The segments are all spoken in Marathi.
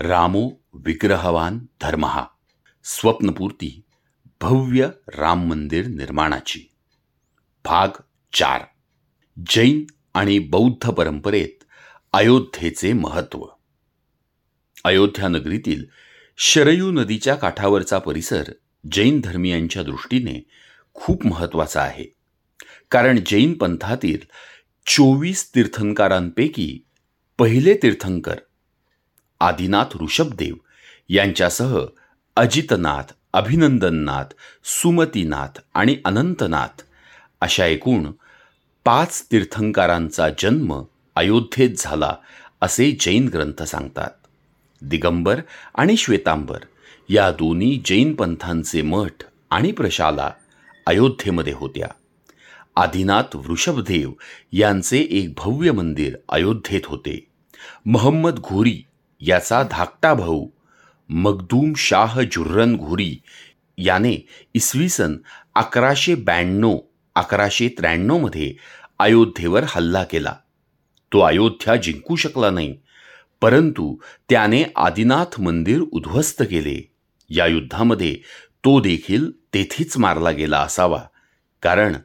रामो विग्रहवान धर्महा स्वप्नपूर्ती भव्य राम मंदिर निर्माणाची। भाग चार. जैन आणि बौद्ध परंपरेत अयोध्येचे महत्त्व। अयोध्या नगरीतील शरयू नदीच्या काठावरचा परिसर जैन धर्मियांच्या दृष्टीने खूप महत्त्वाचा आहे। कारण जैन पंथातील चोवीस तीर्थंकरांपैकी पहिले तीर्थंकर आदिनाथ ऋषभदेव यांच्यासह अजितनाथ अभिनंदननाथ सुमतीनाथ आणि अनंतनाथ अशा एकूण पाच तीर्थंकरांचा जन्म अयोध्येत झाला असे जैन ग्रंथ सांगतात. दिगंबर आणि श्वेतांबर या दोन्ही जैन पंथांचे मठ आणि प्रशाला अयोध्येमध्ये होत्या. आदिनाथ वृषभदेव यांचे एक भव्य मंदिर अयोध्येत होते. महम्मद घोरी याचा धाकटा भाऊ मगदूम शाह जुर्रन घोरी. याने इसवी सन अकराशे ब्याण्णव अकराशे त्र्याण्णवमध्ये अयोध्येवर हल्ला केला. तो अयोध्या जिंकू शकला नाही परंतु त्याने आदिनाथ मंदिर उद्ध्वस्त केले. या युद्धामध्ये तो देखील तेथेच मारला गेला असावा कारण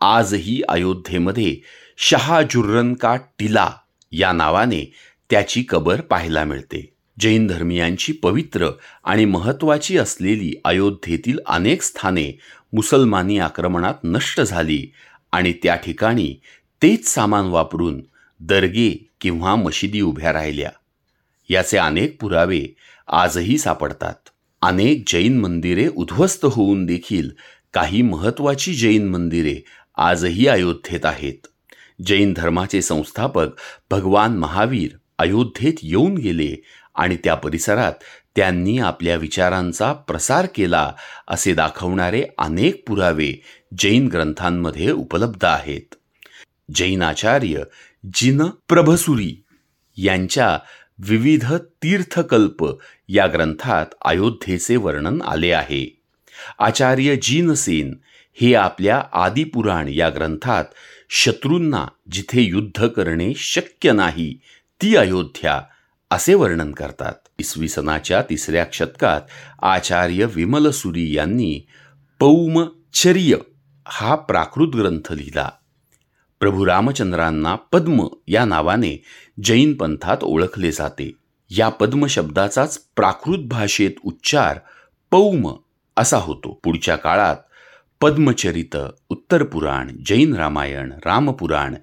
आजही अयोध्येमध्ये शहाजुर्रन का टिला या नावाने त्याची कबर पाहायला मिळते. जैन धर्मियांची पवित्र आणि महत्त्वाची असलेली अयोध्येतील अनेक स्थाने मुसलमानी आक्रमणात नष्ट झाली आणि त्या ठिकाणी तेच सामान वापरून दर्गे किंवा मशिदी उभ्या राहिल्या. याचे अनेक पुरावे आजही सापडतात. अनेक जैन मंदिरे उद्ध्वस्त होऊन देखील काही महत्त्वाची जैन मंदिरे आजही अयोध्येत आहेत. जैन धर्माचे संस्थापक भगवान महावीर अयोध्येत येऊन गेले आणि त्या परिसरात त्यांनी आपल्या विचारांचा प्रसार केला असे दाखवणारे अनेक पुरावे जैन ग्रंथांमध्ये उपलब्ध आहेत. जैन आचार्य जिन प्रभसुरी यांच्या विविध तीर्थकल्प या ग्रंथात अयोध्येचे वर्णन आले आहे. आचार्य जीनसेन हे आपल्या आदिपुराण या ग्रंथात शत्रूंना जिथे युद्ध करणे शक्य नाही ती अयोध्या असे वर्णन करतात. इसवी सनाच्या तिसऱ्या शतकात आचार्य विमलसुरी यांनी पौमचर्य हा प्राकृत ग्रंथ लिहिला. प्रभू रामचंद्रांना पद्म या नावाने जैन पंथात ओळखले जाते. या पद्म शब्दाचाच प्राकृत भाषेत उच्चार पौम असा होतो. पुढच्या काळात पद्मचरित उत्तर पुराण जैन रामायण रामपुराण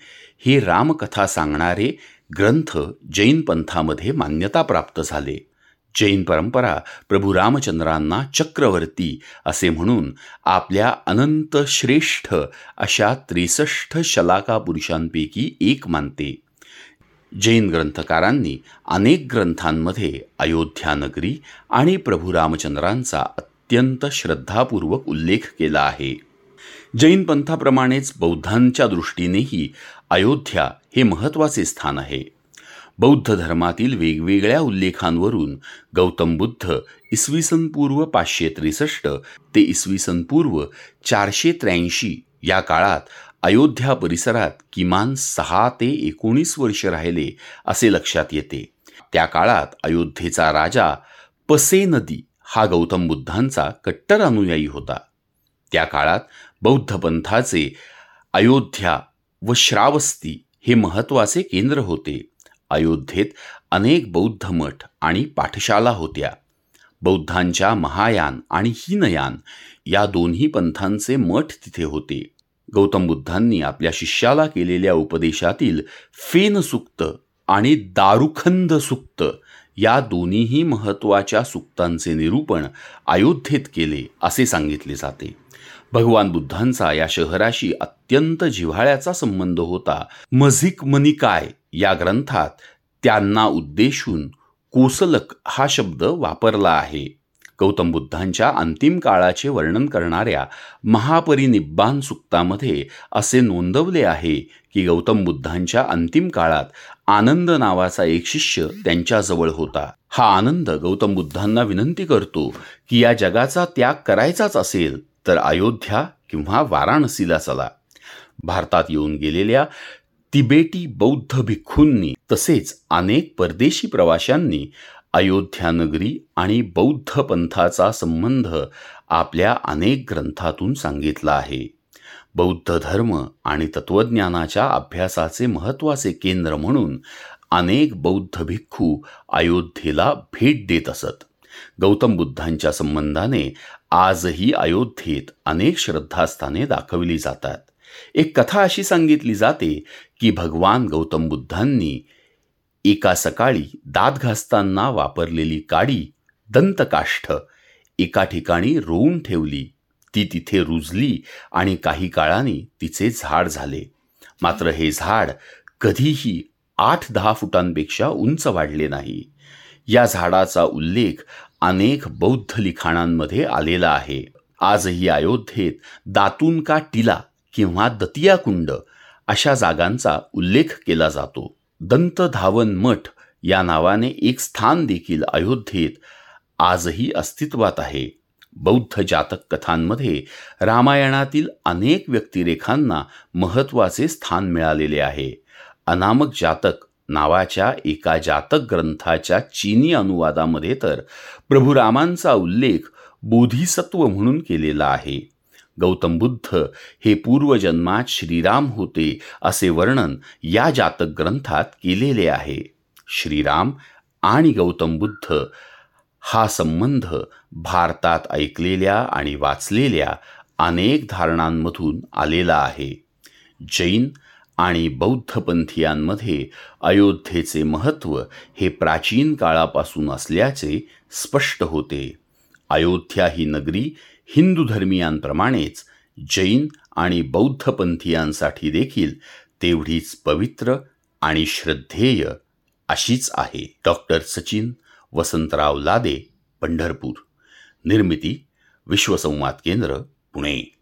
हे रामकथा सांगणारे ग्रंथ जैन पंथामध्ये मान्यता प्राप्त झाले. जैन परंपरा प्रभू रामचंद्रांना चक्रवर्ती असे म्हणून आपल्या अनंत श्रेष्ठ अशा त्रेसष्ट शलाका पुरुषांपैकी एक मानते. जैन ग्रंथकारांनी अनेक ग्रंथांमध्ये अयोध्या नगरी आणि प्रभू रामचंद्रांचा अत्यंत श्रद्धापूर्वक उल्लेख केला आहे. जैन पंथाप्रमाणेच बौद्धांच्या दृष्टीनेही अयोध्या हे महत्त्वाचे स्थान आहे. बौद्ध धर्मातील वेगवेगळ्या उल्लेखांवरून गौतम बुद्ध इसवी सन पूर्व पाचशे त्रेसष्ट ते इसवी सन पूर्व चारशे त्र्याऐंशी या काळात अयोध्या परिसरात किमान सहा ते एकोणीस वर्ष राहिले असे लक्षात येते. त्या काळात अयोध्येचा राजा पसे नदी हा गौतम बुद्धांचा कट्टर अनुयायी होता. त्या काळात बौद्ध पंथाचे अयोध्या व श्रावस्ती हे महत्त्वाचे केंद्र होते. अयोध्येत अनेक बौद्ध मठ आणि पाठशाला होत्या. बौद्धांच्या महायान आणि हीनयान या दोन्ही पंथांचे मठ तिथे होते. गौतम बुद्धांनी आपल्या शिष्याला केलेल्या उपदेशातील फेन सुक्त आणि दारुखंद सुक्त या दोन्हीही महत्त्वाच्या सुक्तांचे निरूपण अयोध्येत केले असे सांगितले जाते. भगवान बुद्धांचा या शहराशी अत्यंत जिव्हाळ्याचा संबंध होता. मझिक मनिकाय या ग्रंथात त्यांना उद्देशून कोसलक हा शब्द वापरला आहे. गौतम बुद्धांच्या अंतिम काळाचे वर्णन करणाऱ्या महापरिनिब्बान सुक्तामध्ये असे नोंदवले आहे की गौतम बुद्धांच्या अंतिम काळात आनंद नावाचा एक शिष्य त्यांच्याजवळ होता. हा आनंद गौतम बुद्धांना विनंती करतो की या जगाचा त्याग करायचाच असेल तर अयोध्या किंवा वाराणसीला चला. भारतात येऊन गेलेल्या तिबेटी बौद्ध भिक्खूंनी तसेच अनेक परदेशी प्रवाशांनी अयोध्या नगरी आणि बौद्ध पंथाचा संबंध आपल्या अनेक ग्रंथातून सांगितला आहे. बौद्ध धर्म आणि तत्वज्ञानाच्या अभ्यासाचे महत्त्वाचे केंद्र म्हणून अनेक बौद्ध भिक्खू अयोध्येला भेट देत असत. गौतम बुद्धांच्या संबंधाने आजही अयोध्येत अनेक श्रद्धास्थाने दाखवली जातात. एक कथा अशी सांगितली जाते की भगवान गौतम बुद्धांनी एका सकाळी दात घासताना वापरलेली काडी दंतकाष्ठ एका ठिकाणी रोवून ठेवली. ती तिथे रुजली आणि काही काळाने तिचे झाड झाले. मात्र हे झाड कधीही आठ दहा फुटांपेक्षा उंच वाढले नाही. या झाडाचा उल्लेख अनेक बौद्ध लिखाणांमध्ये आलेला आहे. आजही अयोध्येत दातून का टिला किंवा दतिया कुंड अशा जागांचा उल्लेख केला जातो. दंत धावन मठ या नावाने एक स्थान देखील अयोध्येत आजही अस्तित्वात आहे. बौद्ध जातक कथांमध्ये रामायणातील अनेक व्यक्तिरेखांना महत्त्वाचे स्थान मिळालेले आहे. अनामक जातक नावाच्या एका जातक ग्रंथाच्या चीनी अनुवादामध्ये तर प्रभू रामांचा उल्लेख बोधिसत्व म्हणून केलेला आहे. गौतम बुद्ध हे पूर्वजन्मात श्रीराम होते असे वर्णन या जातक ग्रंथात केलेले आहे. श्रीराम आणि गौतम बुद्ध हा संबंध भारतात ऐकलेल्या आणि वाचलेल्या अनेक धारणांमधून आलेला आहे. जैन आणि बौद्धपंथीयांमध्ये अयोध्येचे महत्त्व हे प्राचीन काळापासून असल्याचे स्पष्ट होते. अयोध्या ही नगरी हिंदू धर्मियांप्रमाणेच जैन आणि बौद्धपंथीयांसाठी देखील तेवढीच पवित्र आणि श्रद्धेय अशीच आहे. डॉक्टर सचिन वसंतराव लादे पंढरपूर. निर्मिती विश्वसंवाद केंद्र पुणे.